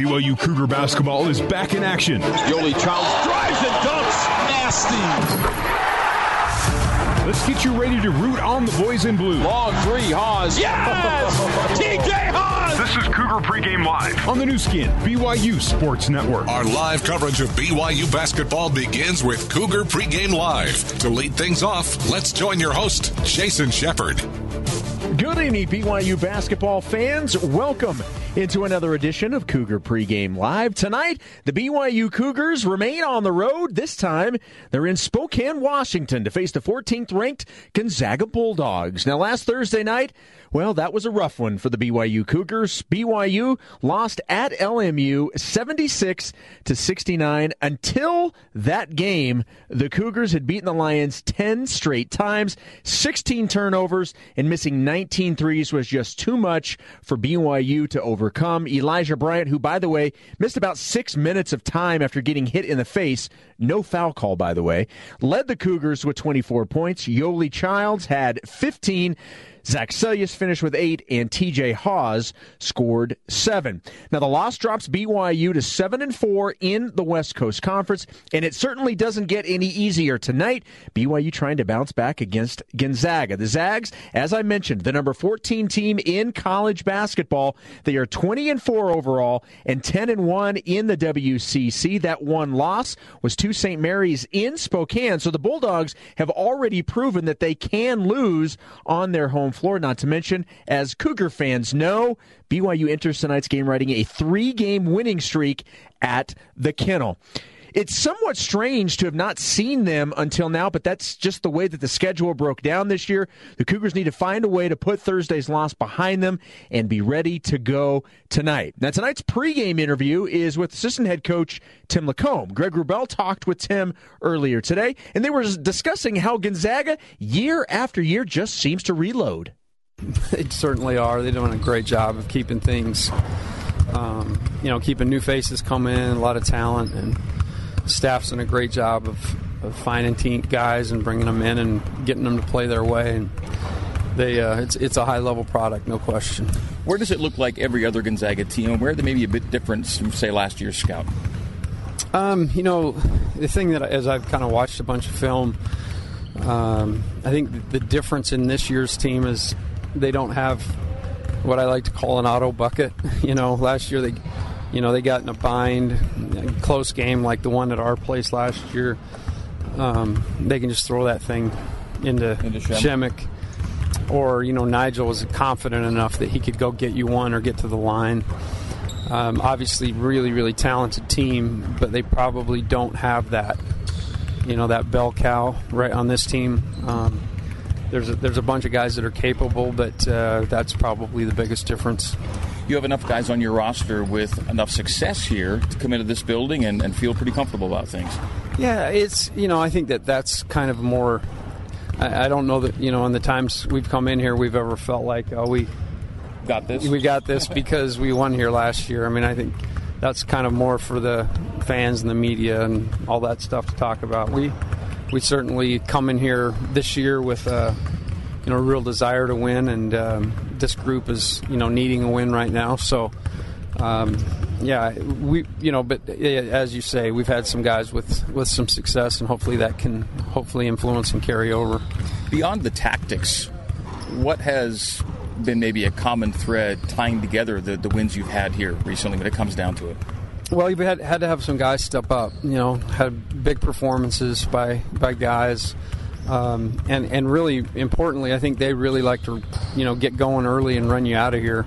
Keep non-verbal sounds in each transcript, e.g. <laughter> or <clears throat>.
BYU Cougar basketball is back in action. Yoeli Childs drives and dunks. Nasty. Let's get you ready to root on the boys in blue. Long three, Haws. Yes! <laughs> TJ Haws! This is Cougar Pregame Live on the Nu Skin, BYU Sports Network. Our live coverage of BYU basketball begins with Cougar Pregame Live. To lead things off, let's join your host, Jason Shepard. Good evening, BYU basketball fans. Welcome into another edition of Cougar Pregame Live. Tonight, the BYU Cougars remain on the road. This time, they're in Spokane, Washington to face the 14th ranked Gonzaga Bulldogs. Now, last Thursday night, well, that was a rough one for the BYU Cougars. BYU lost at LMU 76 to 69. Until that game, the Cougars had beaten the Lions 10 straight times, 16 turnovers, and missing 19 threes was just too much for BYU to overcome. Elijah Bryant, who, by the way, missed about six minutes of time after getting hit in the face, no foul call, by the way, led the Cougars with 24 points. Yoeli Childs had 15. Zach Seljaas finished with eight, and TJ Haws scored seven. Now the loss drops BYU to seven and four in the West Coast Conference, and it certainly doesn't get any easier tonight. BYU trying to bounce back against Gonzaga. The Zags, as I mentioned, the number 14 team in college basketball. They are 20 and four overall and 10 and one in the WCC. That one loss was to St. Mary's in Spokane. So the Bulldogs have already proven that they can lose on their home floor. Not to mention, as Cougar fans know, BYU enters tonight's game riding a three game winning streak at the Kennel. It's somewhat strange to have not seen them until now, but that's just the way that the schedule broke down this year. The Cougars need to find a way to put Thursday's loss behind them and be ready to go tonight. Now, tonight's pregame interview is with assistant head coach Tim LaComb. Greg Wrubell talked with Tim earlier today, and they were discussing how Gonzaga, year after year, just seems to reload. <laughs> They certainly are. They're doing a great job of keeping things, um, you know, keeping new faces coming in, a lot of talent, and staff's done a great job of, of finding team guys and bringing them in and getting them to play their way. And they, uh, it's it's a high level product, no question. Where does it look like every other Gonzaga team, and where they may be a bit different from say last year's scout? Um, you know, the thing that as I've kind of watched a bunch of film, um, I think the difference in this year's team is they don't have what I like to call an auto bucket. <laughs> You know, last year they you know, they got in a bind, a close game like the one at our place last year. Um, they can just throw that thing into, into Przemek. Or, you know, Nigel was confident enough that he could go get you one or get to the line. Um, obviously, really, really talented team, but they probably don't have that, you know, that bell cow right on this team. Um, there's a, there's a bunch of guys that are capable, but uh, that's probably the biggest difference you have enough guys on your roster with enough success here to come into this building and, and feel pretty comfortable about things. Yeah, it's you know I think that that's kind of more. I, I don't know that you know in the times we've come in here we've ever felt like oh we got this we got this <laughs> because we won here last year. I mean I think that's kind of more for the fans and the media and all that stuff to talk about. We we certainly come in here this year with a you know a real desire to win and. Um, this group is you know needing a win right now. So, um, yeah, we you know, but as you say, we've had some guys with with some success, and hopefully that can hopefully influence and carry over. Beyond the tactics, what has been maybe a common thread tying together the, the wins you've had here recently when it comes down to it? Well, you've had had to have some guys step up. You know, had big performances by by guys. Um, and and really importantly, I think they really like to you know get going early and run you out of here.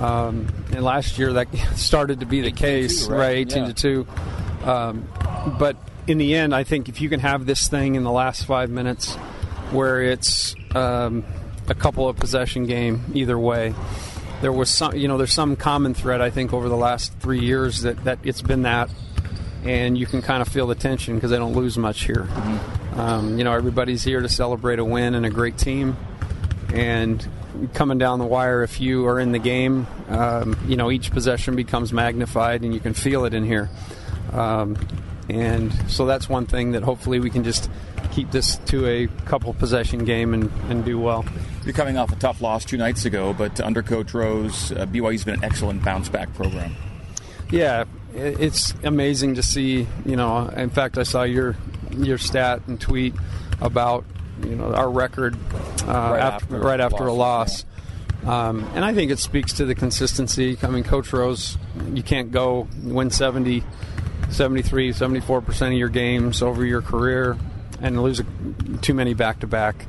Um, and last year that <laughs> started to be the case, two, right? right? Eighteen yeah. to two. Um, but in the end, I think if you can have this thing in the last five minutes, where it's um, a couple of possession game either way, there was some you know there's some common thread I think over the last three years that that it's been that and you can kind of feel the tension because they don't lose much here. Mm-hmm. Um, you know, everybody's here to celebrate a win and a great team, and coming down the wire, if you are in the game, um, you know, each possession becomes magnified, and you can feel it in here. Um, and so that's one thing that hopefully we can just keep this to a couple possession game and, and do well. You're coming off a tough loss two nights ago, but under Coach Rose, uh, BYU's been an excellent bounce back program. Yeah, it's amazing to see. You know, in fact, I saw your your stat and tweet about you know our record uh, right after, right after a loss. Um, and I think it speaks to the consistency. I mean, Coach Rose, you can't go win 70, 73, 74% of your games over your career and lose a, too many back to back.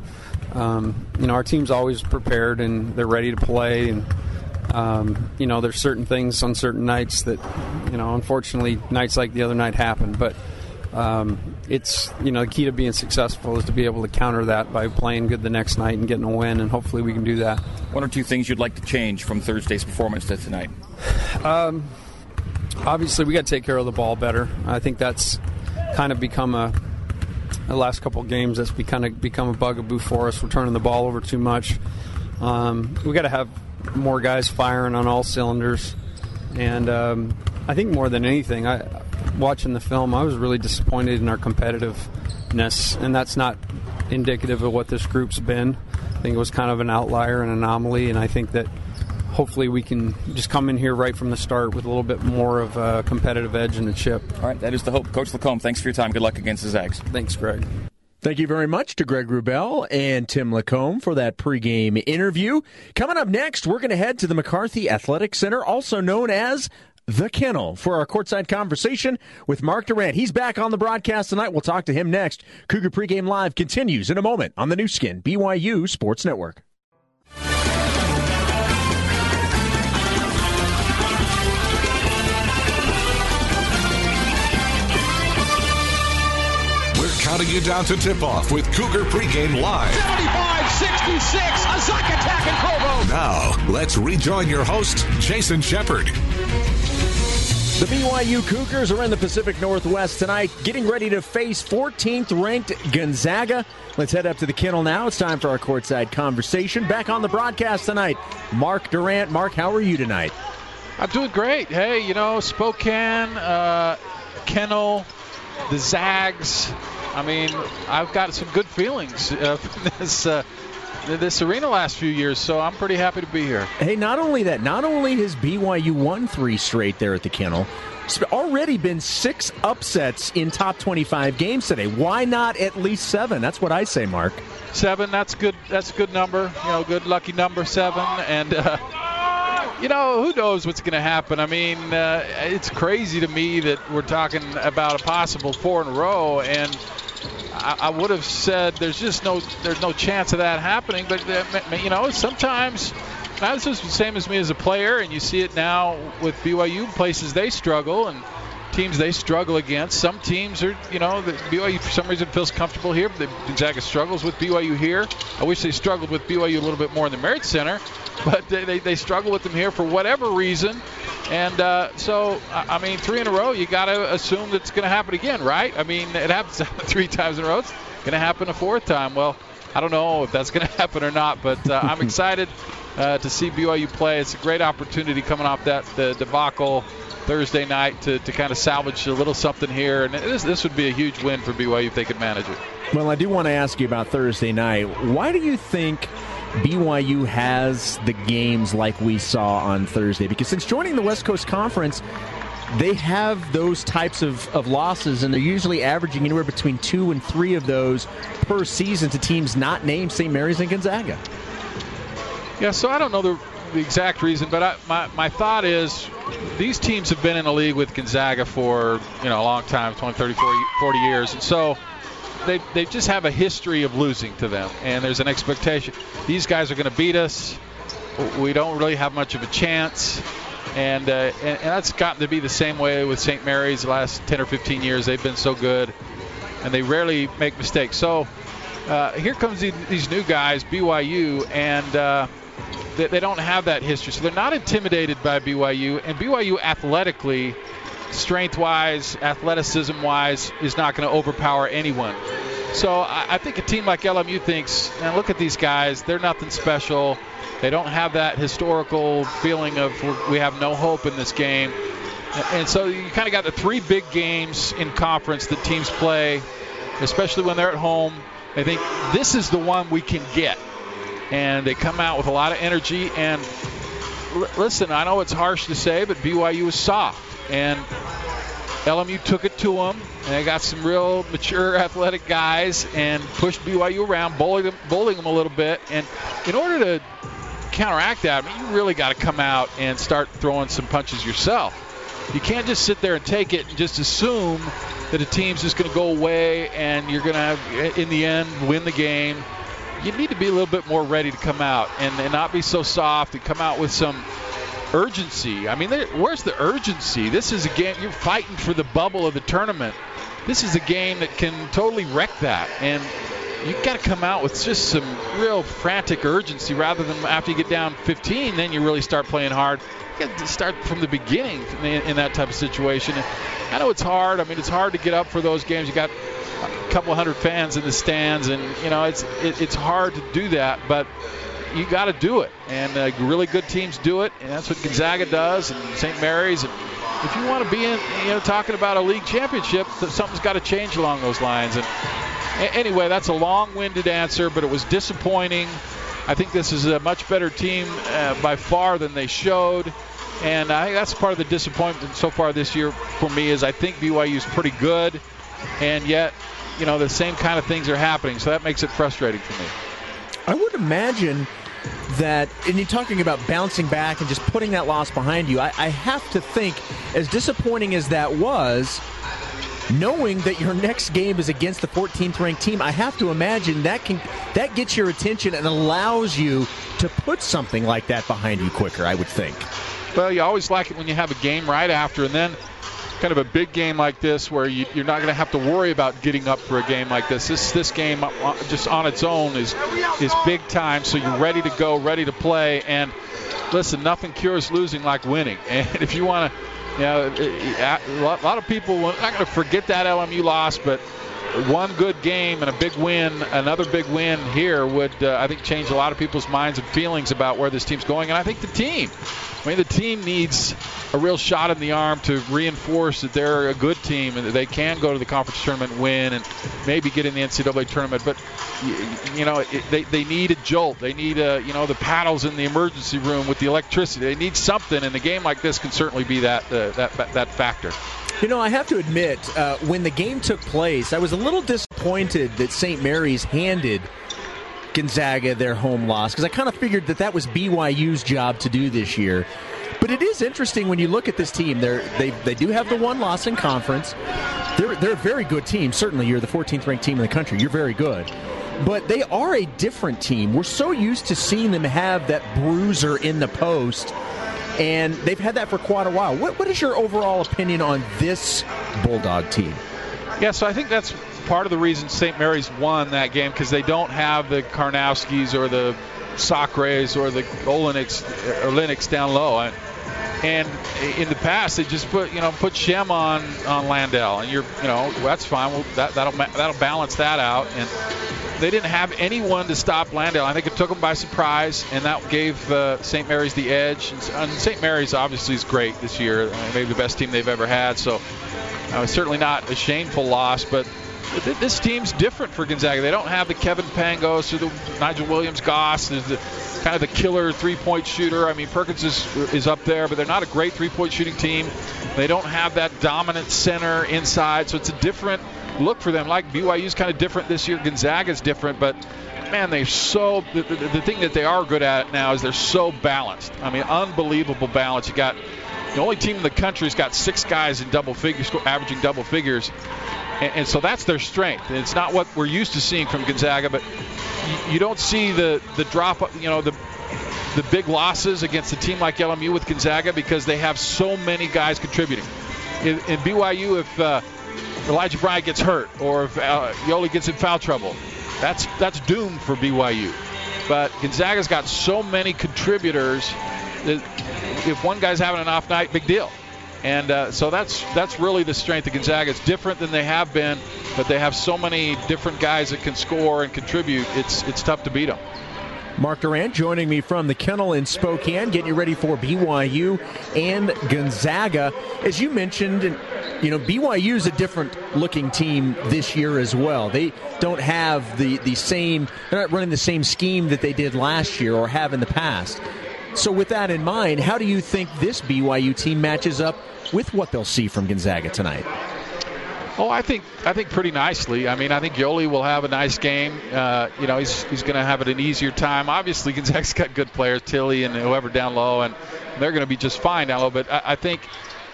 You know, our team's always prepared and they're ready to play. And, um, you know, there's certain things on certain nights that, you know, unfortunately, nights like the other night happen. But um, it's you know the key to being successful is to be able to counter that by playing good the next night and getting a win, and hopefully we can do that. One or two things you'd like to change from Thursday's performance to tonight. Um, obviously, we got to take care of the ball better. I think that's kind of become a the last couple of games that's be kind of become a bugaboo for us. We're turning the ball over too much. Um, we got to have more guys firing on all cylinders, and um, I think more than anything, I watching the film, I was really disappointed in our competitiveness, and that's not indicative of what this group's been. I think it was kind of an outlier, an anomaly, and I think that hopefully we can just come in here right from the start with a little bit more of a competitive edge in the chip. All right, that is the hope. Coach LaComb, thanks for your time. Good luck against the Zags. Thanks, Greg. Thank you very much to Greg Wrubell and Tim LaComb for that pregame interview. Coming up next, we're going to head to the McCarthy Athletic Center, also known as the Kennel for our courtside conversation with Mark Durrant. He's back on the broadcast tonight. We'll talk to him next. Cougar Pregame Live continues in a moment on the Nu Skin, BYU Sports Network. We're counting you down to tip off with Cougar Pregame Live. 75 66, a Zach attack in Provo. Now, let's rejoin your host, Jason Shepard. The BYU Cougars are in the Pacific Northwest tonight, getting ready to face 14th ranked Gonzaga. Let's head up to the kennel now. It's time for our courtside conversation. Back on the broadcast tonight, Mark Durrant. Mark, how are you tonight? I'm doing great. Hey, you know, Spokane, uh, Kennel, the Zags. I mean, I've got some good feelings uh, <laughs> from this. Uh, this arena last few years, so I'm pretty happy to be here. Hey, not only that, not only has BYU won three straight there at the Kennel, it's already been six upsets in top 25 games today. Why not at least seven? That's what I say, Mark. Seven, that's good. That's a good number. You know, good lucky number seven, and. Uh, you know, who knows what's going to happen? I mean, uh, it's crazy to me that we're talking about a possible four in a row, and I, I would have said there's just no there's no chance of that happening. But uh, you know, sometimes that's just the same as me as a player, and you see it now with BYU places they struggle and teams they struggle against. Some teams are, you know, the BYU for some reason feels comfortable here. But Gonzaga struggles with BYU here. I wish they struggled with BYU a little bit more in the Marriott Center, <laughs> but they, they, they struggle with them here for whatever reason. And uh, so, I mean, three in a row, you got to assume that's going to happen again, right? I mean, it happens <laughs> three times in a row. It's going to happen a fourth time. Well, I don't know if that's going <laughs> to happen or not, but uh, I'm excited uh, to see BYU play. It's a great opportunity coming off that the debacle Thursday night to, to kind of salvage a little something here. And this, this would be a huge win for BYU if they could manage it. Well, I do want to ask you about Thursday night. Why do you think BYU has the games like we saw on Thursday? Because since joining the West Coast Conference, they have those types of, of losses, and they're usually averaging anywhere between two and three of those per season to teams not named St. Mary's and Gonzaga. Yeah, so I don't know the, the exact reason, but I, my, my thought is these teams have been in a league with Gonzaga for you know a long time 20, 30, 40, 40 years. And so they, they just have a history of losing to them, and there's an expectation. These guys are going to beat us. We don't really have much of a chance. And, uh, and, and that's gotten to be the same way with St. Mary's the last 10 or 15 years. They've been so good, and they rarely make mistakes. So uh, here comes these new guys, BYU, and uh, they, they don't have that history. So they're not intimidated by BYU, and BYU athletically – strength wise, athleticism wise, is not going to overpower anyone. So I, I, think a team like LMU thinks, and look at these guys, they're nothing special. They don't have that historical feeling of we have no hope in this game. And so you kind of got the three big games in conference that teams play, especially when they're at home. I think this is the one we can get. And they come out with a lot of energy. And l- listen, I know it's harsh to say, but BYU was soft, and LMU took it to them, and they got some real mature, <laughs> athletic guys and pushed BYU around, bullying them, bullying them a little bit. And in order to counteract that, I mean, you really got to come out and start throwing some punches yourself. You can't just sit there and take it and just assume that a team's just going to go away and you're going to in the end, win the game. You need to be a little bit more ready to come out and, and not be so soft and come out with some urgency. I mean, where's the urgency? This is a game you're fighting for the bubble of the tournament. This is a game that can totally wreck that, and you've got to come out with just some real frantic urgency rather than after you get down 15, then you really start playing hard. You got to start from the beginning in, that type of situation. I know it's hard. I mean, it's hard to get up for those games. You got a couple hundred fans in the stands, and you know it's it, it's hard to do that, but you got to do it. And uh, really good teams do it, and that's what Gonzaga does, and St. Mary's. And if you want to be in, you know, talking about a league championship, something's got to change along those lines. And anyway, that's a long-winded answer, but it was disappointing. I think this is a much better team uh, by far than they showed. And I think that's part of the disappointment so far this year for me is I think BYU is pretty good, and yet, you know, the same kind of things are happening. So that makes it frustrating for me. I would imagine that, and you're talking about bouncing back and just putting that loss behind you, I, I have to think, as disappointing as that was, knowing that your next game is against the 14th ranked team, I have to imagine that can that gets your attention and allows you to put something like that behind you quicker. I would think. Well, you always like it when you have a game right after, and then kind of a big game like this where you, are not going to have to worry about getting up for a game like this. This this game uh, just on its own is is big time. So you're ready to go, ready to play. And listen, nothing cures losing like winning. <laughs> And if you want to, you know, a lot of people are not going to forget that LMU loss, but one good game and a big win, another big win here would, uh, I think, change a lot of people's minds and feelings about where this team's going. And I think the team, I mean, the team needs a real shot in the arm to reinforce that they're a good team and that they can go to the conference tournament, win, and maybe get in the NCAA tournament. But you know, it, they they need a jolt. They need a you know the paddles in the emergency room with the electricity. They need something, and a game like this can certainly be that uh, that that factor. You know, I have to admit, uh, when the game took place, I was a little disappointed that St. Mary's handed Gonzaga their home loss because I kind of figured that that was BYU's job to do this year. But it is interesting when you look at this team. They're, they they do have the one loss in conference. They're they're a very good team. Certainly, you're the 14th ranked team in the country. You're very good. But they are a different team. We're so used to seeing them have that bruiser in the post and they've had that for quite a while. What, what is your overall opinion on this Bulldog team? Yeah, so I think that's part of the reason St. Mary's won that game because they don't have the Karnowskis or the Sacres or the Olyniks down low. And in the past, they just put you know put Shem on on Landale, and you're you know that's fine. Well, that that'll that'll balance that out. And they didn't have anyone to stop Landale. I think it took them by surprise, and that gave uh, St. Mary's the edge. And, and St. Mary's obviously is great this year, maybe the best team they've ever had. So uh, certainly not a shameful loss, but this team's different for Gonzaga. They don't have the Kevin Pangos or the Nigel Williams Goss. There's the kind of the killer three-point shooter. I mean, Perkins is is up there, but they're not a great three-point shooting team. They don't have that dominant center inside, so it's a different look for them. Like BYU's kind of different this year. Gonzaga's different, but man, they're so. The, the, the, thing that they are good at now is they're so balanced. I mean, unbelievable balance. You got the only team in the country has got six guys in double figures, averaging double figures, and, and so that's their strength. And it's not what we're used to seeing from Gonzaga, but you, you don't see the the drop. You know the the big losses against a team like LMU with Gonzaga because they have so many guys contributing. In, in BYU, if uh, Elijah Bryant gets hurt or if uh, Yoeli gets in foul trouble, that's that's doomed for BYU. But Gonzaga's got so many contributors that if one guy's having an off night, big deal. And uh, so that's that's really the strength of Gonzaga. It's different than they have been, but they have so many different guys that can score and contribute. It's it's tough to beat them. Mark Durrant joining me from the kennel in Spokane, getting you ready for BYU and Gonzaga. As you mentioned, you know, BYU is a different looking team this year as well. They don't have the, the same, they're not running the same scheme that they did last year or have in the past. So, with that in mind, how do you think this BYU team matches up with what they'll see from Gonzaga tonight? Oh, I think I think pretty nicely. I mean, I think Yoeli will have a nice game. Uh, you know, he's he's going to have it an easier time. Obviously, <laughs> Gonzaga's got good players, Tillie and whoever down low, and they're going to be just fine down low. But I, I think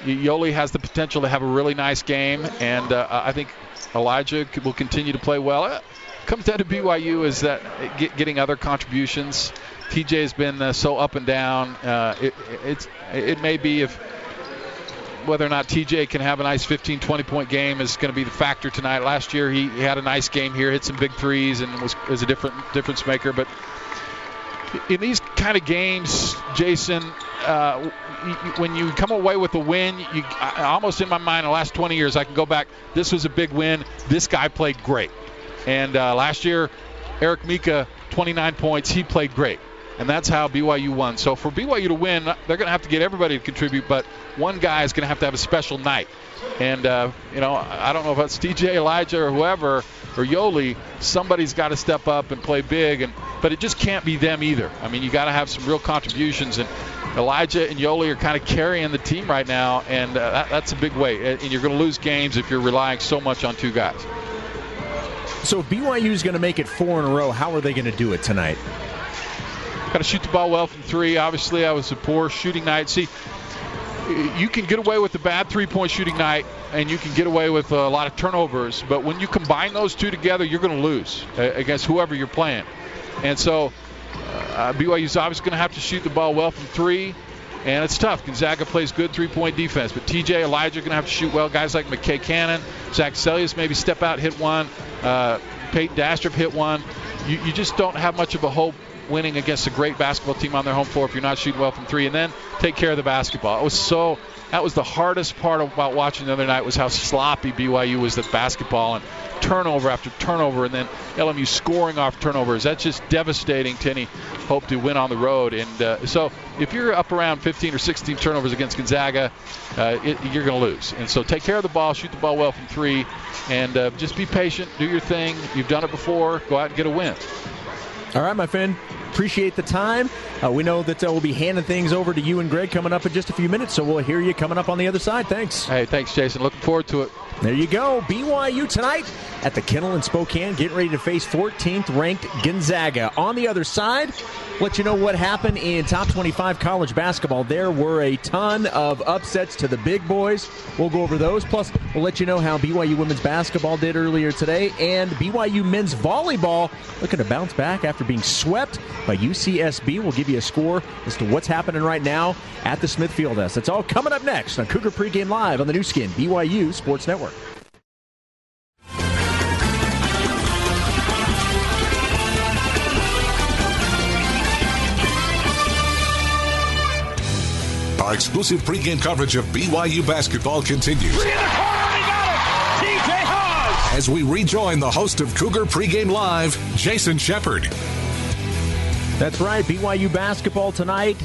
Yoeli has the potential to have a really nice game, and uh, I think Elijah will continue to play well. It comes down to BYU is that get, getting other contributions. TJ has been uh, so up and down. Uh, it, it's it may be if whether or not TJ can have a nice 15, 20 point game is going to be the factor tonight. Last year he, he, had a nice game here, hit some big threes, and was, a different difference maker. But in these kind of games, Jason, uh, when you come away with a win, you I, almost in my mind the last 20 years, I can go back. This was a big win. This guy played great. And uh, last year, Eric Mika, 29 points. He played great and that's how BYU won. So for BYU to win, they're going to have to get everybody to contribute, but one guy is going to have to have a special night. And uh, you know, I don't know if it's TJ Elijah, or whoever, or Yoeli, Somebody's got to step up and play big, and but it just can't be them either. I mean, you got to have some real contributions, and Elijah and Yoeli are kind of carrying the team right now, and uh, that, that's a big weight. And you're going to lose games if you're relying so much on two guys. So if BYU is going to make it four in a row, how are they going to do it tonight? Got to shoot the ball well from three. Obviously, I was a poor shooting night. See, you can get away with a bad three-point shooting night, and you can get away with a lot of turnovers. But when you combine those two together, you're going to lose against whoever you're playing. And so, uh, BYU's obviously going to have to shoot the ball well from three. And it's tough. Gonzaga plays good three-point defense, but TJ Elijah going to have to shoot well. Guys like McKay Cannon, Zach Seljaas maybe step out, hit one. Uh, Payton Dastrup hit one. You, you just don't have much of a hope winning against a great basketball team on their home floor if you're not shooting well from three, and then take care of the basketball. It was so that was the hardest part about watching the other night was how sloppy BYU was at basketball and turnover after turnover, and then LMU scoring off turnovers. That's just devastating to any hope to win on the road. And uh, so if you're up around 15 or 16 turnovers against Gonzaga, uh, it, you're going to lose. And so take care of the ball, shoot the ball well from three, and uh, just be patient, do your thing. You've done it before. Go out and get a win. All right, my friend. Appreciate the time. Uh, we know that uh, we'll be handing things over to you and Greg coming up in just a few minutes, so we'll hear you coming up on the other side. Thanks. Hey, thanks, Jason. Looking forward to it. There you go. BYU tonight at the Kennel in Spokane, getting ready to face 14th ranked Gonzaga. On the other side, let you know what happened in top 25 college basketball. There were a ton of upsets to the big boys. We'll go over those. Plus, we'll let you know how BYU women's basketball did earlier today, and BYU men's volleyball looking to bounce back after being swept by UCSB. We'll give you a score as to what's happening right now at the Smith Fieldhouse. That's all coming up next on Cougar Pregame Live on the Nu Skin BYU Sports Network. Our exclusive pregame coverage of BYU basketball continues. As we rejoin the host of Cougar Pregame Live, Jason Shepard. That's right, BYU basketball tonight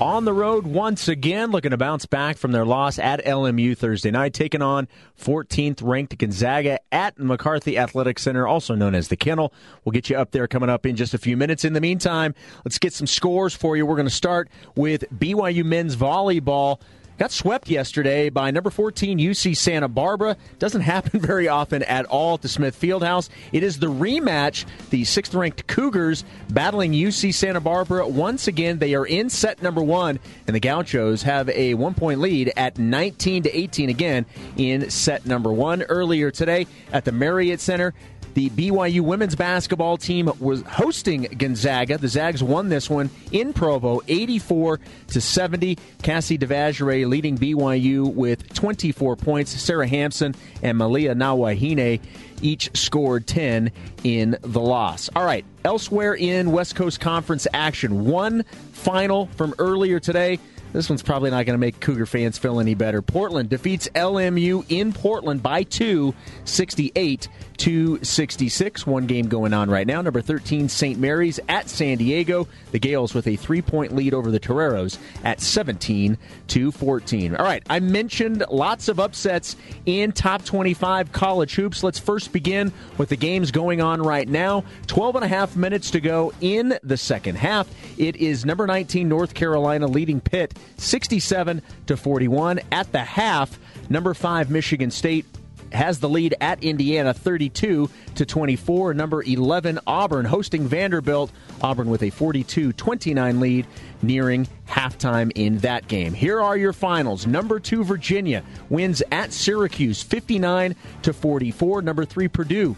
on the road once again, looking to bounce back from their loss at LMU Thursday night, taking on 14th ranked Gonzaga at McCarthy Athletic Center, also known as the Kennel. We'll get you up there coming up in just a few minutes. In the meantime, let's get some scores for you. We're going to start with BYU men's volleyball. Got swept yesterday by number 14 UC Santa Barbara. Doesn't happen <laughs> very often at all at the Smith Fieldhouse. It is the rematch. The sixth ranked Cougars battling UC Santa Barbara once again. They are in set number one, and the Gauchos have a one point lead at 19 to 18 again in set number one. Earlier today at the Marriott Center, the BYU women's basketball team was hosting Gonzaga. The Zags won this one in Provo, 84 to 70. Cassie Devashrayee leading BYU with 24 points. Sarah Hampson and Malia Nawahine each scored 10 in the loss. All right, elsewhere in West Coast Conference action, one final from earlier today. This one's probably not going to make Cougar fans feel any better. Portland defeats LMU in Portland by two, 68 to 66. One game going on right now. Number 13, St. Mary's at San Diego. The Gaels with a three point lead over the Toreros at 17 to 14. All right, I mentioned lots of upsets in top 25 college hoops. Let's first begin with the games going on right now. 12 and a half minutes to go in the second half. It is number 19, North Carolina leading Pitt 67 to 41 at the half. Number 5 Michigan State has the lead at Indiana 32 to 24. Number 11 Auburn hosting Vanderbilt. Auburn with a 42-29 lead nearing halftime in that game. Here are your finals. Number 2 Virginia wins at Syracuse 59 to 44. Number 3 Purdue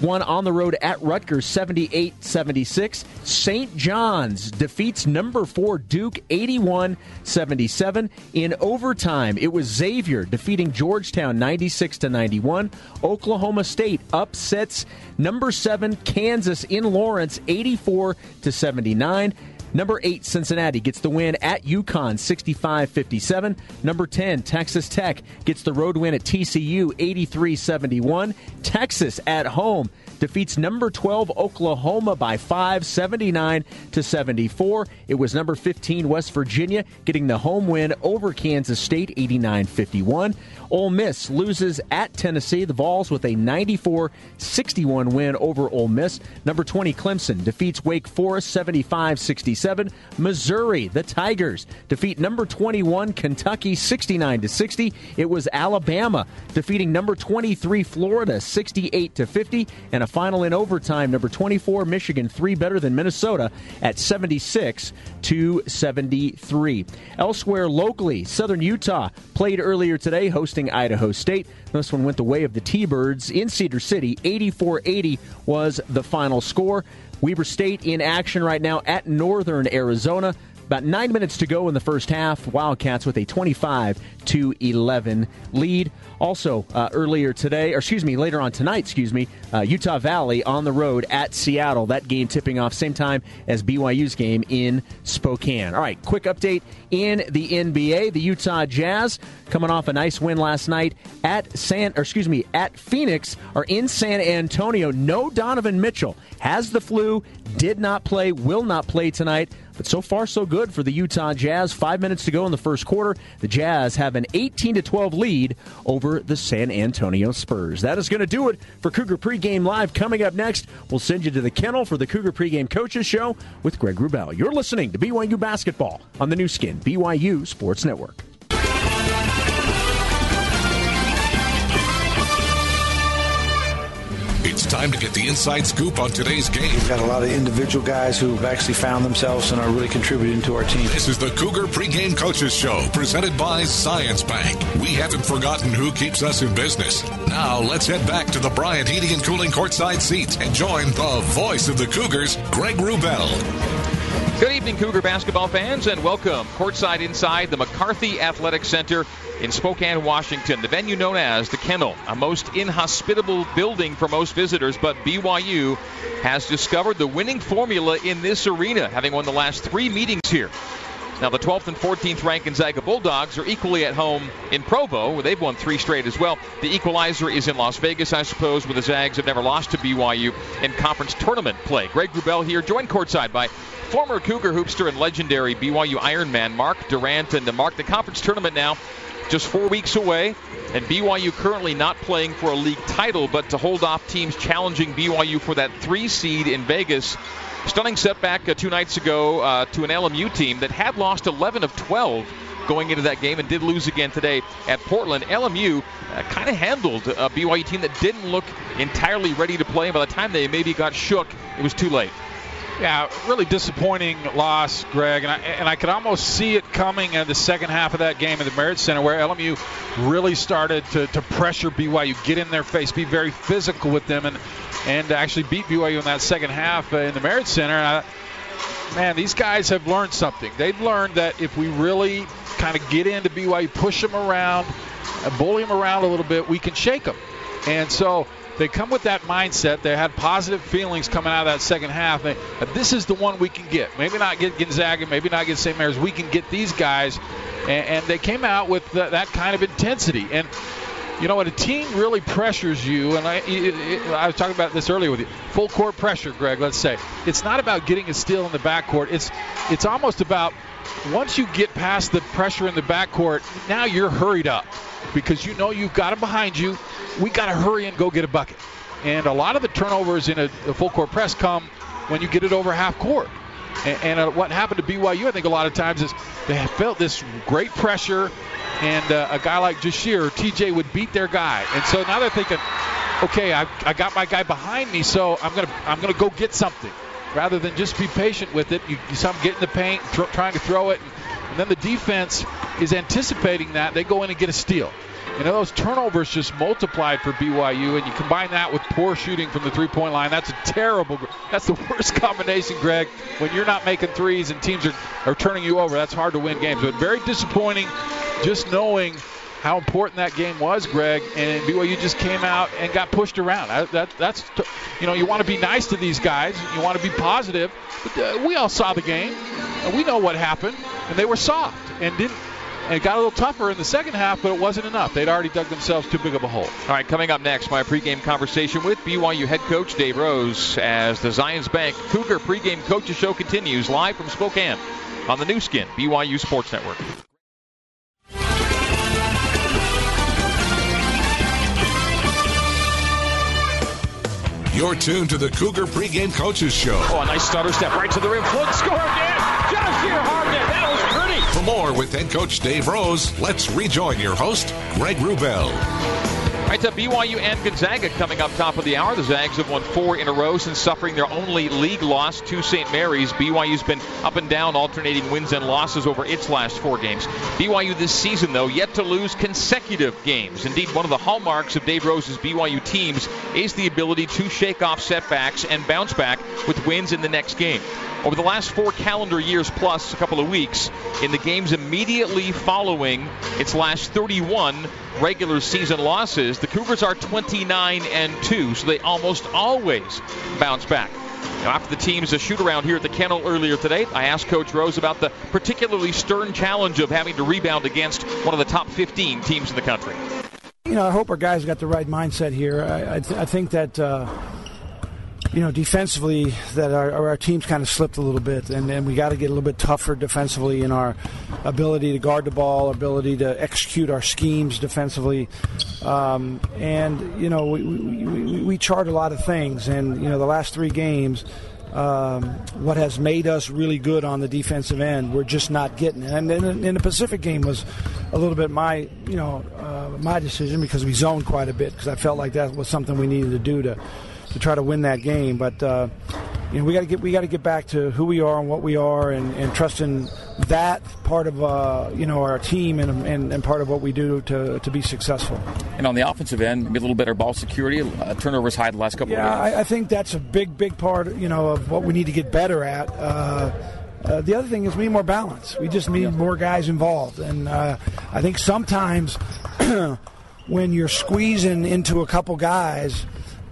won on the road at Rutgers 78 76. St. John's defeats number four Duke 81 77. In overtime, it was Xavier defeating Georgetown 96 91. Oklahoma State upsets number seven Kansas in Lawrence 84 79. Number 8, Cincinnati gets the win at UConn 65 57. Number 10, Texas Tech gets the road win at TCU 83 71. Texas at home defeats number 12 Oklahoma by 5, 79 to 74. It was number 15 West Virginia getting the home win over Kansas State 89-51. Ole Miss loses at Tennessee. The Vols with a 94-61 win over Ole Miss. Number 20 Clemson defeats Wake Forest 75-67. Missouri, the Tigers defeat number 21 Kentucky 69 to 60. It was Alabama defeating number 23 Florida 68 to 50 and a final in overtime number 24 Michigan 3 better than Minnesota at 76 to 73. Elsewhere locally, Southern Utah played earlier today hosting Idaho State. This one went the way of the T-Birds in Cedar City. 84-80 was the final score. Weber State in action right now at Northern Arizona. About nine minutes to go in the first half. Wildcats with a 25 to 11 lead. Also, uh, earlier today, or excuse me, later on tonight, excuse me, uh, Utah Valley on the road at Seattle. That game tipping off same time as BYU's game in Spokane. All right, quick update in the NBA. The Utah Jazz coming off a nice win last night at San, or excuse me, at Phoenix or in San Antonio. No Donovan Mitchell has the flu, did not play, will not play tonight. But so far, so good for the Utah Jazz. Five minutes to go in the first quarter. The Jazz have an 18 to 12 lead over the San Antonio Spurs. That is going to do it for Cougar Pregame Live. Coming up next, we'll send you to the kennel for the Cougar Pregame Coaches Show with Greg Wrubell. You're listening to BYU Basketball on the Nu Skin, BYU Sports Network. Time to get the inside scoop on today's game. We've got a lot of individual guys who've actually found themselves and are really contributing to our team. This is the Cougar Pregame Coaches Show, presented by Zions Bank. We haven't forgotten who keeps us in business. Now let's head back to the Bryant Heating and Cooling courtside seats and join the voice of the Cougars, Greg Wrubell. Good evening, Cougar basketball fans, and welcome courtside inside the McCarthy Athletic Center in Spokane, Washington. The venue known as the Kennel, a most inhospitable building for most visitors, but BYU has discovered the winning formula in this arena, having won the last three meetings here. Now, the 12th and 14th ranked Gonzaga Bulldogs are equally at home in Provo, where they've won three straight as well. The equalizer is in Las Vegas, I suppose, where the Zags have never lost to BYU in conference tournament play. Greg Wrubell here, joined courtside by former Cougar hoopster and legendary BYU Ironman Mark Durrant. And to Mark, the conference tournament now just four weeks away, and BYU currently not playing for a league title, but to hold off teams challenging BYU for that three seed in Vegas. Stunning setback uh, two nights ago uh, to an LMU team that had lost 11 of 12 going into that game and did lose again today at Portland. LMU uh, kind of handled a BYU team that didn't look entirely ready to play. By the time they maybe got shook, it was too late. Yeah, really disappointing loss, Greg, and I, and I could almost see it coming in the second half of that game at the Marriott Center, where LMU really started to, to pressure BYU, get in their face, be very physical with them, and and actually beat BYU in that second half in the Marriott Center. I, man, these guys have learned something. They've learned that if we really kind of get into BYU, push them around, bully them around a little bit, we can shake them. And so they come with that mindset. They had positive feelings coming out of that second half. They, uh, this is the one we can get. Maybe not get Gonzaga, maybe not get St. Mary's. We can get these guys, and, and they came out with the, that kind of intensity. And you know, when a team really pressures you, and I, I was talking about this earlier with you, full court pressure, Greg. Let's say it's not about getting a steal in the backcourt. It's it's almost about once you get past the pressure in the backcourt, now you're hurried up because you know you've got it behind you. We got to hurry and go get a bucket. And a lot of the turnovers in a, a full court press come when you get it over half court. And, and uh, what happened to BYU, I think, a lot of times is they felt this great pressure and uh, a guy like Jahshire or TJ would beat their guy. And so now they're thinking, okay, I, I got my guy behind me, so I'm gonna I'm gonna go get something, rather than just be patient with it. You, you saw them get in the paint, trying to throw it, and, and then the defense is anticipating that they go in and get a steal. You know, those turnovers just multiplied for BYU, and you combine that with poor shooting from the three point line. That's a terrible, that's the <laughs> worst combination, Greg. When you're not making threes and teams are, are turning you over, that's hard to win games. But very disappointing just knowing how important that game was, Greg, and BYU just came out and got pushed around. That, that, that's, you know, you want to be nice to these guys, you want to be positive, but uh, we all saw the game, and we know what happened, and they were soft and didn't. And it got a little tougher in the second half, but it wasn't enough. They'd already dug themselves too big of a hole. All right, coming up next, my pregame conversation with BYU head coach Dave Rose as the Zions Bank Cougar pregame coaches show continues live from Spokane on the Nu Skin BYU Sports Network. You're tuned to the Cougar Pregame Coaches Show. Oh, a nice stutter step right to the rim. Flood score again. Jahshire Hardnett. For more with head coach Dave Rose, let's rejoin your host, Greg Wrubell. Right, to BYU and Gonzaga coming up top of the hour. The Zags have won four in a row since suffering their only league loss to St. Mary's. BYU's been up and down, alternating wins and losses over its last four games. BYU this season, though, yet to lose consecutive games. Indeed, one of the hallmarks of Dave Rose's BYU teams is the ability to shake off setbacks and bounce back with wins in the next game. Over the last four calendar years plus a couple of weeks, in the games immediately following its last 31 regular season losses, the Cougars are 29 and 2, so they almost always bounce back. Now, after the team's a shoot around here at the kennel earlier today, I asked Coach Rose about the particularly stern challenge of having to rebound against one of the top 15 teams in the country. You know, I hope our guys got the right mindset here. I, I, th- I think that. Uh you know, defensively, that our, our team's kind of slipped a little bit, and, and we got to get a little bit tougher defensively in our ability to guard the ball, ability to execute our schemes defensively. Um, and, you know, we, we, we, we chart a lot of things, and, you know, the last three games, um, what has made us really good on the defensive end, we're just not getting. It. And in, the Pacific game was a little bit my, you know, uh, my decision because we zoned quite a bit because I felt like that was something we needed to do to to try to win that game. But uh, you know, we got to get we got to get back to who we are and what we are, and, and trusting that part of uh, you know our team and, and, and, part of what we do to, to be successful. And on the offensive end, maybe a little better ball security. Uh, turnovers high the last couple yeah, of games. I, I think that's a big big part you know of what we need to get better at. Uh, uh, the other thing is we need more balance. We just need more guys involved, and uh, I think sometimes <clears throat> when you're squeezing into a couple guys,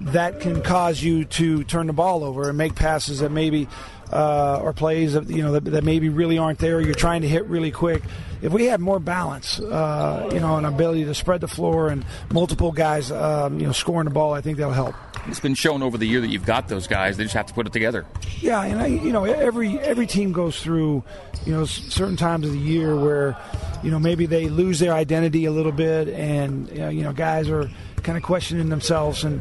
that can cause you to turn the ball over and make passes that maybe uh, or plays that you know that, that, maybe really aren't there. You're trying to hit really quick. If we had more balance, uh, you know, an ability to spread the floor and multiple guys, um, you know, scoring the ball, I think that'll help. It's been shown over the year that you've got those guys. They just have to put it together. Yeah, and I, you know, every every team goes through, you know, certain times of the year where, you know, maybe they lose their identity a little bit, and you know, guys are kind of questioning themselves, and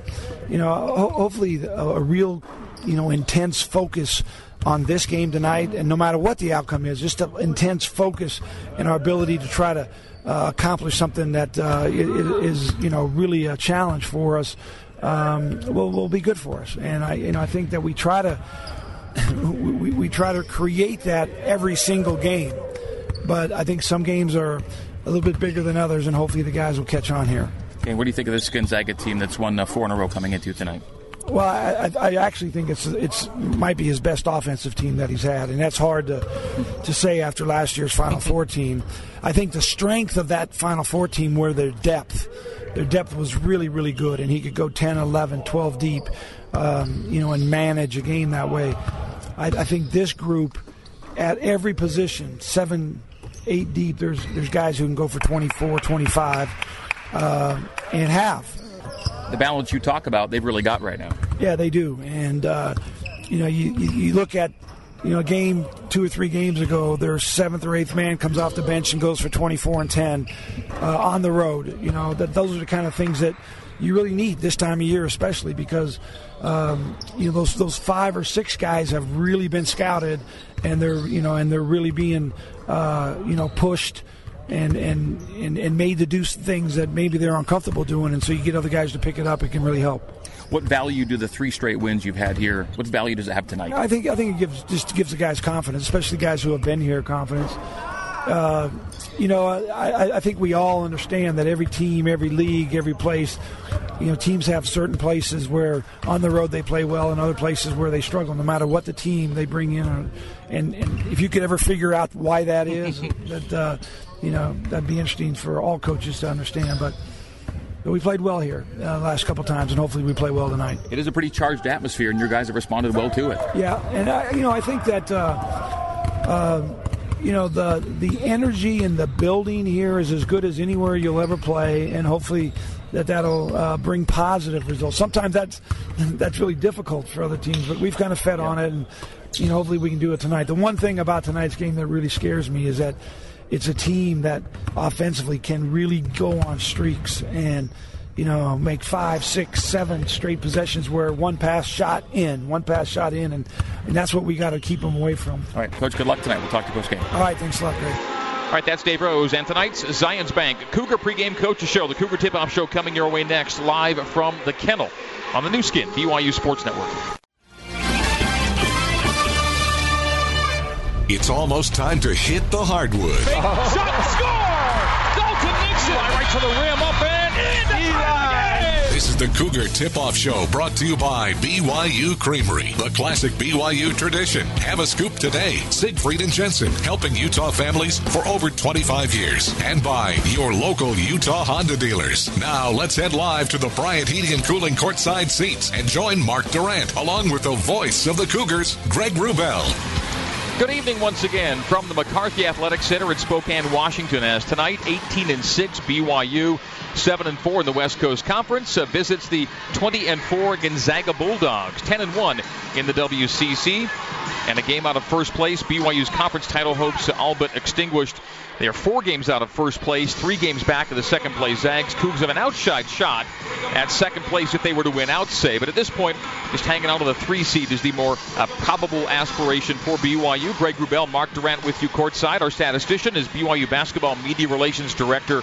you know, ho- hopefully a, a real, you know, intense focus on this game tonight, and no matter what the outcome is, just an intense focus in our ability to try to uh, accomplish something that uh, is, you know, really a challenge for us. Um, will will be good for us, and I, you know, I think that we try to <laughs> we, we try to create that every single game, but I think some games are a little bit bigger than others, and hopefully the guys will catch on here. What do you think of this Gonzaga team that's won uh, four in a row coming into tonight? Well, I, I, actually think it's it's might be his best offensive team that he's had, and that's hard to to say after last year's Final <laughs> Four team. I think the strength of that Final Four team were their depth. their depth was really, really good, and he could go 10, 11, 12 deep, um, you know, and manage a game that way. I, I think this group, at every position, seven, eight deep, there's there's guys who can go for 24, 25, uh, and have. The balance you talk about, they've really got right now. Yeah, they do, and uh, you know, you, you, you look at you know, a game two or three games ago, their seventh or eighth man comes off the bench and goes for 24 and 10 uh, on the road. You know, that those are the kind of things that you really need this time of year, especially because um, you know those those five or six guys have really been scouted, and they're you know and they're really being uh, you know pushed. And, and, and, and made to do things that maybe they're uncomfortable doing, and so you get other guys to pick it up. It can really help. What value do the three straight wins you've had here? What value does it have tonight? I think I think it gives just gives the guys confidence, especially the guys who have been here confidence. Uh, you know, I, I think we all understand that every team, every league, every place, you know, teams have certain places where on the road they play well, and other places where they struggle. No matter what the team they bring in, and, and if you could ever figure out why that is, <laughs> that uh, you know, that'd be interesting for all coaches to understand. But we played well here uh, last couple times, and hopefully we play well tonight. It is a pretty charged atmosphere, and your guys have responded well to it. Yeah, and I, you know I think that uh, uh, you know the the energy in the building here is as good as anywhere you'll ever play, and hopefully that that'll uh, bring positive results. Sometimes that's <laughs> that's really difficult for other teams, but we've kind of fed yeah. on it, and you know hopefully we can do it tonight. The one thing about tonight's game that really scares me is that it's a team that offensively can really go on streaks and you know make five, six, seven straight possessions where one pass shot in, one pass shot in, and, and that's what we got to keep them away from. All right, coach. Good luck tonight. We'll talk to you post game. All right, thanks a lot, Greg. All right, that's Dave Rose. And tonight's Zions Bank Cougar pregame coaches show, the Cougar tip-off show coming your way next, live from the kennel on the Nu Skin BYU Sports Network. It's almost time to hit the hardwood. Big shot, score! Dalton Nixon, right to the rim, up and in. This is the Cougar Tip Off Show brought to you by BYU Creamery, the classic BYU tradition. Have a scoop today. Siegfried and Jensen, helping Utah families for over 25 years. And by your local Utah Honda dealers. Now let's head live to the Bryant Heating and Cooling courtside seats and join Mark Durrant along with the voice of the Cougars, Greg Wrubell. Good evening once again from the McCarthy Athletic Center in Spokane, Washington. As tonight, 18 and 6 BYU, 7 and 4 in the West Coast Conference uh, visits the 20 and 4 Gonzaga Bulldogs, 10 and 1 in the WCC, and a game out of first place. BYU's conference title hopes all but extinguished they are four games out of first place, three games back of the second place Zags. Cougs have an outside shot at second place if they were to win out, say. But at this point, just hanging out of the three seed is the more uh, probable aspiration for BYU. Greg Wrubell, Mark Durrant with you courtside. Our statistician is BYU basketball media relations director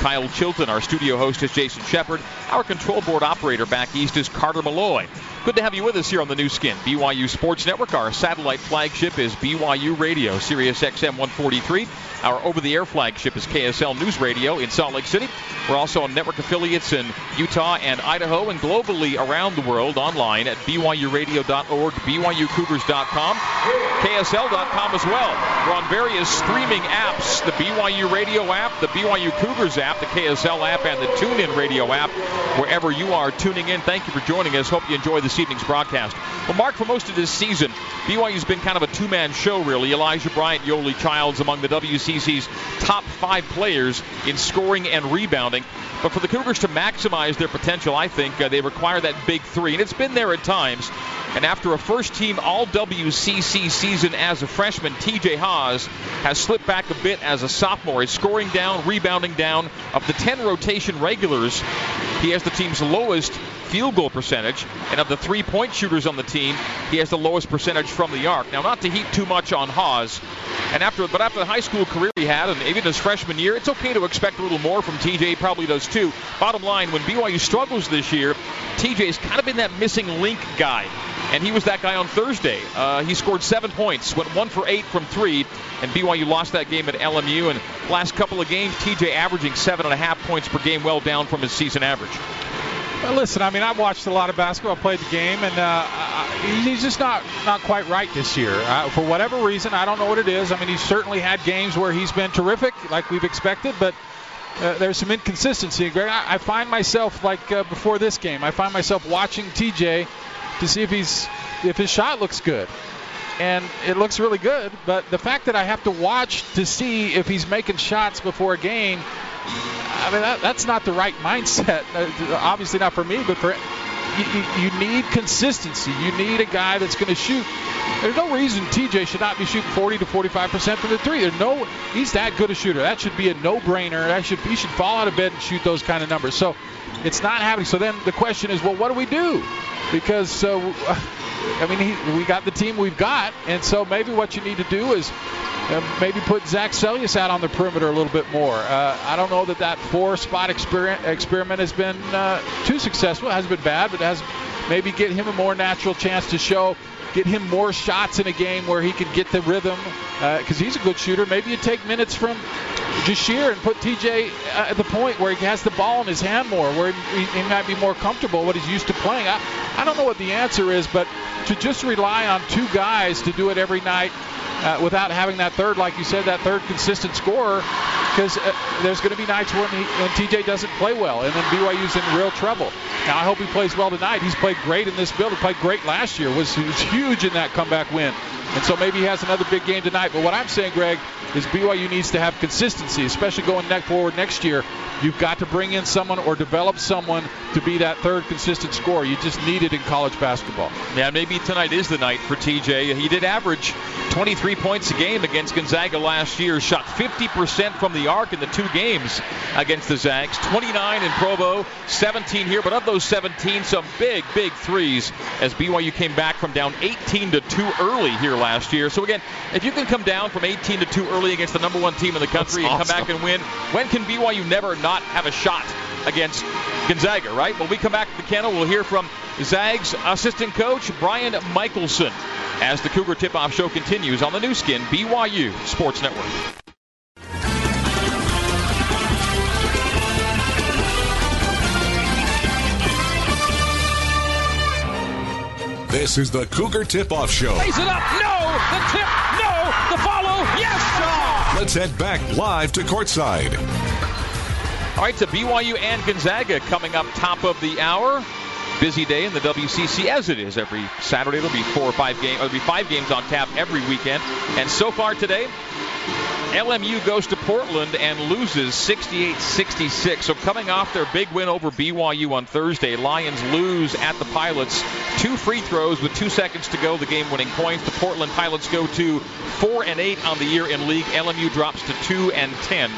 Kyle Chilton. Our studio host is Jason Shepard. Our control board operator back east is Carter Malloy. Good to have you with us here on the Nu Skin, BYU Sports Network. Our satellite flagship is BYU Radio, Sirius XM 143. Our over the air flagship is KSL News Radio in Salt Lake City. We're also on network affiliates in Utah and Idaho and globally around the world online at BYURadio.org, BYUCougars.com, KSL.com as well. We're on various streaming apps the BYU Radio app, the BYU Cougars app, the KSL app, and the TuneIn Radio app. Wherever you are tuning in, thank you for joining us. Hope you enjoy this evening's broadcast. Well, Mark, for most of this season, BYU's been kind of a two man show, really. Elijah Bryant, Yoeli Childs among the WCC's top five players in scoring and rebounding. But for the Cougars to maximize their potential, I think uh, they require that big three. And it's been there at times. And after a first team All WCC season as a freshman, TJ Haws has slipped back a bit as a sophomore. He's scoring down, rebounding down. Of the 10 rotation regulars, he has the team's lowest field goal percentage, and of the three point shooters on the team, he has the lowest percentage from the arc. Now, not to heap too much on Haws, and after but after the high school career he had, and even his freshman year, it's okay to expect a little more from TJ. Probably does too. Bottom line, when BYU struggles this year, TJ's kind of been that missing link guy. And he was that guy on Thursday. Uh, he scored seven points, went one for eight from three, and BYU lost that game at LMU. And last couple of games, TJ averaging seven and a half points per game, well down from his season average. Well, listen, I mean, I've watched a lot of basketball, played the game, and uh, he's just not not quite right this year. Uh, for whatever reason, I don't know what it is. I mean, he's certainly had games where he's been terrific, like we've expected, but uh, there's some inconsistency. Greg, I, I find myself like uh, before this game, I find myself watching TJ to see if he's if his shot looks good, and it looks really good. But the fact that I have to watch to see if he's making shots before a game, I mean that, that's not the right mindset. Uh, obviously not for me, but for you, you, need consistency. You need a guy that's going to shoot. There's no reason TJ should not be shooting 40 to 45 percent from the three. There's no, he's that good a shooter. That should be a no-brainer. That should he should fall out of bed and shoot those kind of numbers. So it's not happening. So then the question is, well, what do we do? Because uh, I mean, he, we got the team we've got, and so maybe what you need to do is uh, maybe put Zach Seljaas out on the perimeter a little bit more. Uh, I don't know that that four-spot experiment, experiment has been uh, too successful. It hasn't been bad, but it has maybe get him a more natural chance to show get him more shots in a game where he can get the rhythm because uh, he's a good shooter. Maybe you take minutes from Jahshire and put TJ uh, at the point where he has the ball in his hand more, where he, he might be more comfortable what he's used to playing. I, I don't know what the answer is, but to just rely on two guys to do it every night uh, without having that third, like you said, that third consistent scorer, because uh, there's going to be nights when, he, when TJ doesn't play well, and then BYU's in real trouble. Now I hope he plays well tonight. He's played great in this build. He played great last year. Was, was huge in that comeback win. And so maybe he has another big game tonight. But what I'm saying, Greg, is BYU needs to have consistency, especially going neck forward next year. You've got to bring in someone or develop someone to be that third consistent scorer. You just need it in college basketball. Yeah, maybe tonight is the night for TJ. He did average 23 points a game against Gonzaga last year, shot 50% from the arc in the two games against the Zags, 29 in Provo, 17 here, but of those 17, some big, big threes as BYU came back from down 18 to 2 early here last year. So again, if you can come down from 18 to 2 early against the number one team in the country That's and awesome. come back and win, when can BYU never not have a shot against Gonzaga, right? When we come back to the kennel, we'll hear from Zags assistant coach Brian Michaelson as the Cougar Tip Off Show continues on the Nu Skin BYU Sports Network. This is the Cougar Tip Off Show. Raise it up. No. The tip. No. The follow. Yes, Shaw. Let's head back live to courtside. All right, to BYU and Gonzaga coming up top of the hour. Busy day in the WCC as it is every Saturday. There'll be four or five games. There'll be five games on tap every weekend. And so far today, LMU goes to Portland and loses 68-66. So coming off their big win over BYU on Thursday, Lions lose at the Pilots. Two free throws with two seconds to go, the game-winning points. The Portland Pilots go to four and eight on the year in league. LMU drops to two and ten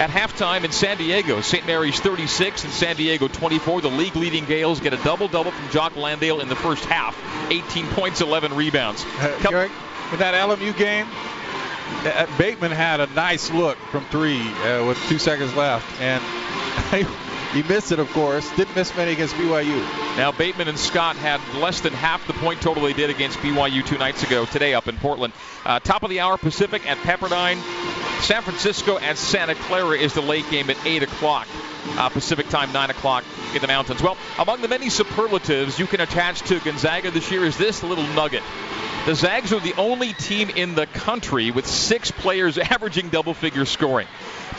at halftime in San Diego. St. Mary's 36 and San Diego 24. The league leading Gaels get a double double from Jock Landale in the first half 18 points, 11 rebounds. Uh, Greg, in that LMU game, Batemon had a nice look from three uh, with two seconds left, and <laughs> he missed it, of course. Didn't miss many against BYU. Now Batemon and Scott had less than half the point total they did against BYU two nights ago. Today up in Portland, uh, top of the hour Pacific at Pepperdine. San Francisco and Santa Clara is the late game at 8 o'clock. Uh, Pacific time, 9 o'clock in the mountains. Well, among the many superlatives you can attach to Gonzaga this year is this little nugget. The Zags are the only team in the country with six players <laughs> averaging double figure scoring.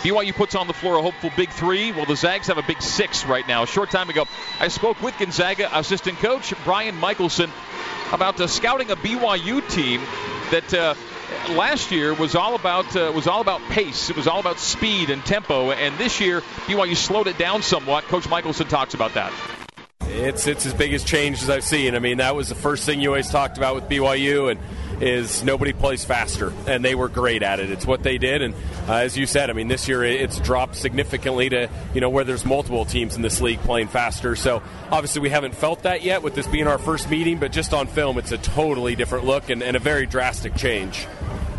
BYU puts on the floor a hopeful big three. Well, the Zags have a big six right now. A short time ago, I spoke with Gonzaga assistant coach Brian Michaelson about uh, scouting a BYU team that uh, last year was all about uh, was all about pace. It was all about speed and tempo. And this year, BYU slowed it down somewhat. Coach Michaelson talks about that. It's it's as big as change as I've seen. I mean, that was the first thing you always talked about with BYU, and is nobody plays faster, and they were great at it. It's what they did, and uh, as you said, I mean, this year it's dropped significantly to you know where there's multiple teams in this league playing faster. So obviously we haven't felt that yet with this being our first meeting, but just on film, it's a totally different look and, and a very drastic change.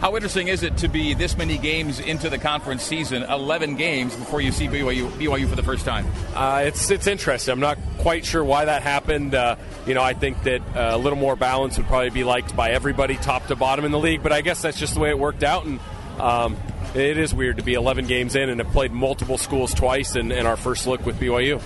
How interesting is it to be this many games into the conference season, 11 games before you see BYU, BYU for the first time? Uh, it's it's interesting. I'm not quite sure why that happened. Uh, you know, I think that uh, a little more balance would probably be liked by everybody, top to bottom in the league. But I guess that's just the way it worked out, and um, it is weird to be 11 games in and have played multiple schools twice, and, and our first look with BYU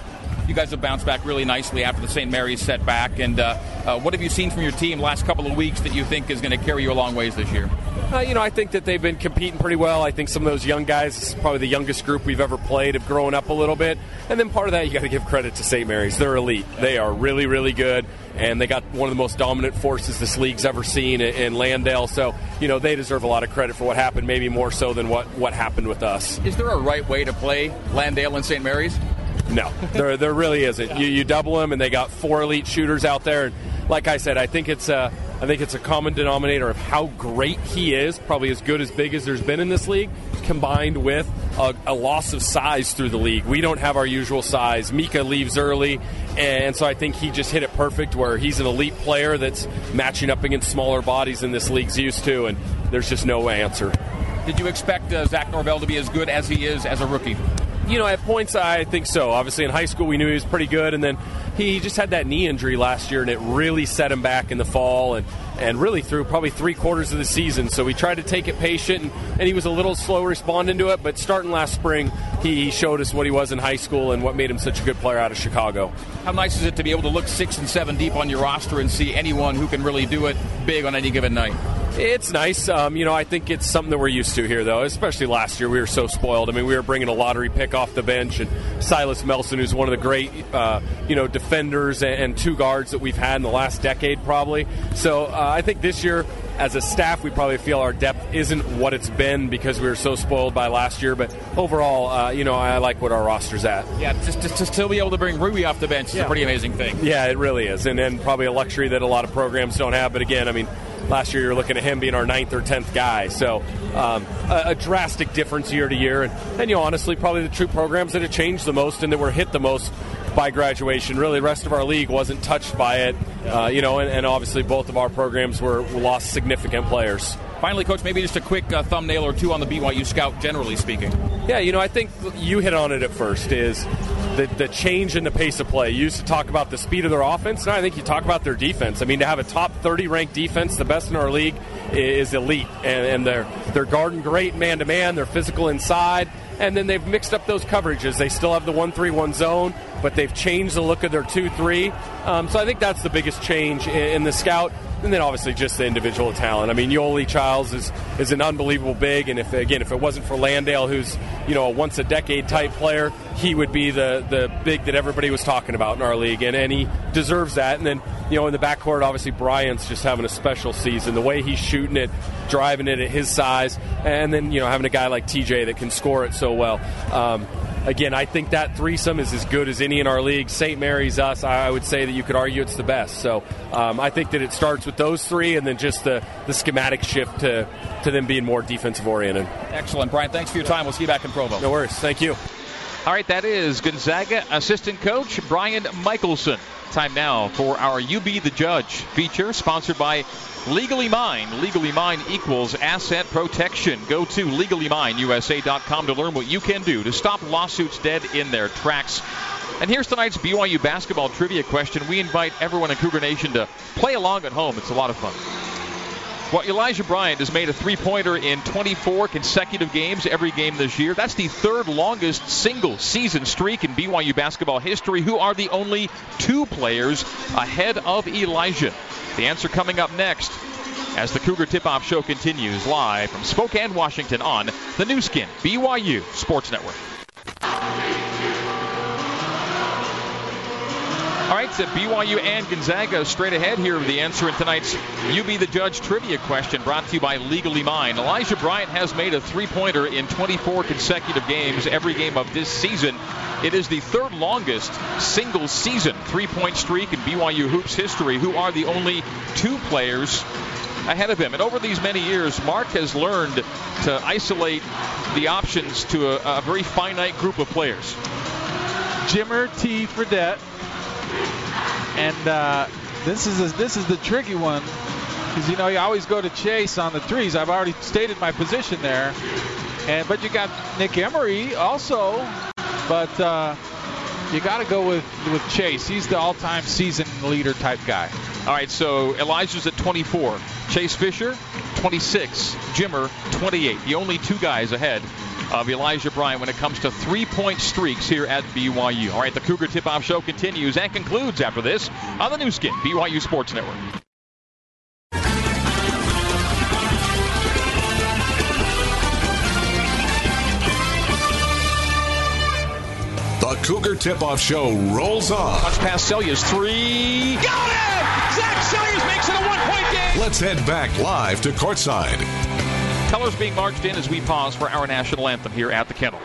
you guys have bounced back really nicely after the St. Mary's setback. And uh, uh, what have you seen from your team last couple of weeks that you think is going to carry you a long ways this year? Uh, you know, I think that they've been competing pretty well. I think some of those young guys, probably the youngest group we've ever played, have grown up a little bit. And then part of that, you got to give credit to St. Mary's. They're elite. They are really, really good. And they got one of the most dominant forces this league's ever seen in Landale. So, you know, they deserve a lot of credit for what happened, maybe more so than what, what happened with us. Is there a right way to play Landale and St. Mary's? No, there, there really isn't. You, you double them, and they got four elite shooters out there. And like I said, I think it's a, I think it's a common denominator of how great he is, probably as good as big as there's been in this league, combined with a, a loss of size through the league. We don't have our usual size. Mika leaves early, and so I think he just hit it perfect where he's an elite player that's matching up against smaller bodies than this league's used to, and there's just no answer. Did you expect uh, Zach Norvell to be as good as he is as a rookie? You know, at points, I think so. Obviously, in high school, we knew he was pretty good, and then he just had that knee injury last year, and it really set him back in the fall, and and really through probably three quarters of the season. So we tried to take it patient, and, and he was a little slow responding to it. But starting last spring, he showed us what he was in high school and what made him such a good player out of Chicago. How nice is it to be able to look six and seven deep on your roster and see anyone who can really do it big on any given night? It's nice. Um, you know, I think it's something that we're used to here, though, especially last year. We were so spoiled. I mean, we were bringing a lottery pick off the bench, and Silas Melson, who's one of the great, uh, you know, defenders and, and, two guards that we've had in the last decade, probably. So uh, I think this year, as a staff, we probably feel our depth isn't what it's been because we were so spoiled by last year. But overall, uh, you know, I like what our roster's at. Yeah, just, just to still be able to bring Rui off the bench yeah. is a pretty amazing thing. Yeah, it really is, and, and probably a luxury that a lot of programs don't have. But again, I mean, last year you're looking at him being our ninth or tenth guy. So um, a, a, drastic difference year to year. And, and, you know, honestly, probably the true programs that have changed the most and that were hit the most by graduation. Really, the rest of our league wasn't touched by it. Uh, you know, and, and, obviously both of our programs were lost significant players. Finally, coach, maybe just a quick uh, thumbnail or two on the BYU scout, generally speaking. Yeah, you know, I think you hit on it at first. Is the, the change in the pace of play. You used to talk about the speed of their offense. Now I think you talk about their defense. I mean, to have a top 30 ranked defense, the best in our league, is elite. And, and they're, they're guarding great man to man, they're physical inside. And then they've mixed up those coverages. They still have the 1 3 1 zone, but they've changed the look of their 2 3. Um, so I think that's the biggest change in, in the scout and then obviously just the individual talent. I mean, Yoeli Childs is is an unbelievable big, and if again, if it wasn't for Landale, who's you know a once a decade type player, he would be the the big that everybody was talking about in our league, and, and he deserves that. And then you know in the backcourt, obviously Bryant's just having a special season. The way he's shooting it, driving it at his size, and then you know having a guy like TJ that can score it so well. Um, again, I think that threesome is as good as any in our league. St. Mary's, us, I would say that you could argue it's the best. So um, I think that it starts with those three and then just the, the schematic shift to, to them being more defensive oriented. Excellent. Brian, thanks for your time. We'll see you back in Provo. No worries. Thank you. All right, that is Gonzaga assistant coach Brian Michaelson. Time now for our You Be the Judge feature, sponsored by Legally Mine. Legally Mine equals asset protection. Go to legallymineusa.com to learn what you can do to stop lawsuits dead in their tracks. And here's tonight's BYU basketball trivia question. We invite everyone in Cougar Nation to play along at home. It's a lot of fun. Well, Elijah Bryant has made a three pointer in 24 consecutive games, every game this year. That's the third longest single season streak in BYU basketball history. Who are the only two players ahead of Elijah? The answer coming up next as the Cougar Tip Off Show continues live from Spokane, Washington on the Nu Skin, BYU Sports Network. All right, so BYU and Gonzaga straight ahead here with the answer in tonight's You Be the Judge trivia question brought to you by Legally Mine. Elijah Bryant has made a three pointer in 24 consecutive games, every game of this season. It is the third longest single season three point streak in BYU Hoops history, who are the only two players ahead of him. And over these many years, Mark has learned to isolate the options to a, a very finite group of players. Jimmer T. Fredette and uh, this is a, this is the tricky one because you know you always go to Chase on the threes. I've already stated my position there, and but you got Nick Emery also, but uh, you got to go with with Chase. He's the all-time season leader type guy. All right, so Elijah's at 24, Chase Fisher 26, Jimmer 28. The only two guys ahead of Elijah Bryant when it comes to three point streaks here at BYU. All right, the Cougar Tip Off Show continues and concludes after this on the Nu Skin, BYU Sports Network. Cougar Tip Off Show rolls on. Past Seljaas three. Got it! Zach Seljaas makes it a one point game. Let's head back live to courtside. Colors being marched in as we pause for our national anthem here at the kennel.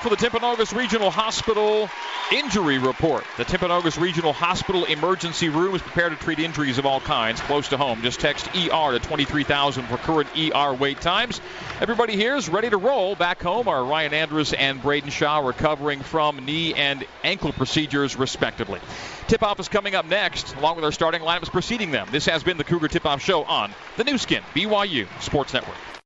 For the Timpanogos Regional Hospital injury report. The Timpanogos Regional Hospital emergency room is prepared to treat injuries of all kinds close to home. Just text ER to 23,000 for current ER wait times. Everybody here is ready to roll. Back home are Ryan Andrus and Braiden Shaw recovering from knee and ankle procedures, respectively. Tip off is coming up next, along with our starting lineups preceding them. This has been the Cougar Tip Off Show on the Nu Skin, BYU Sports Network.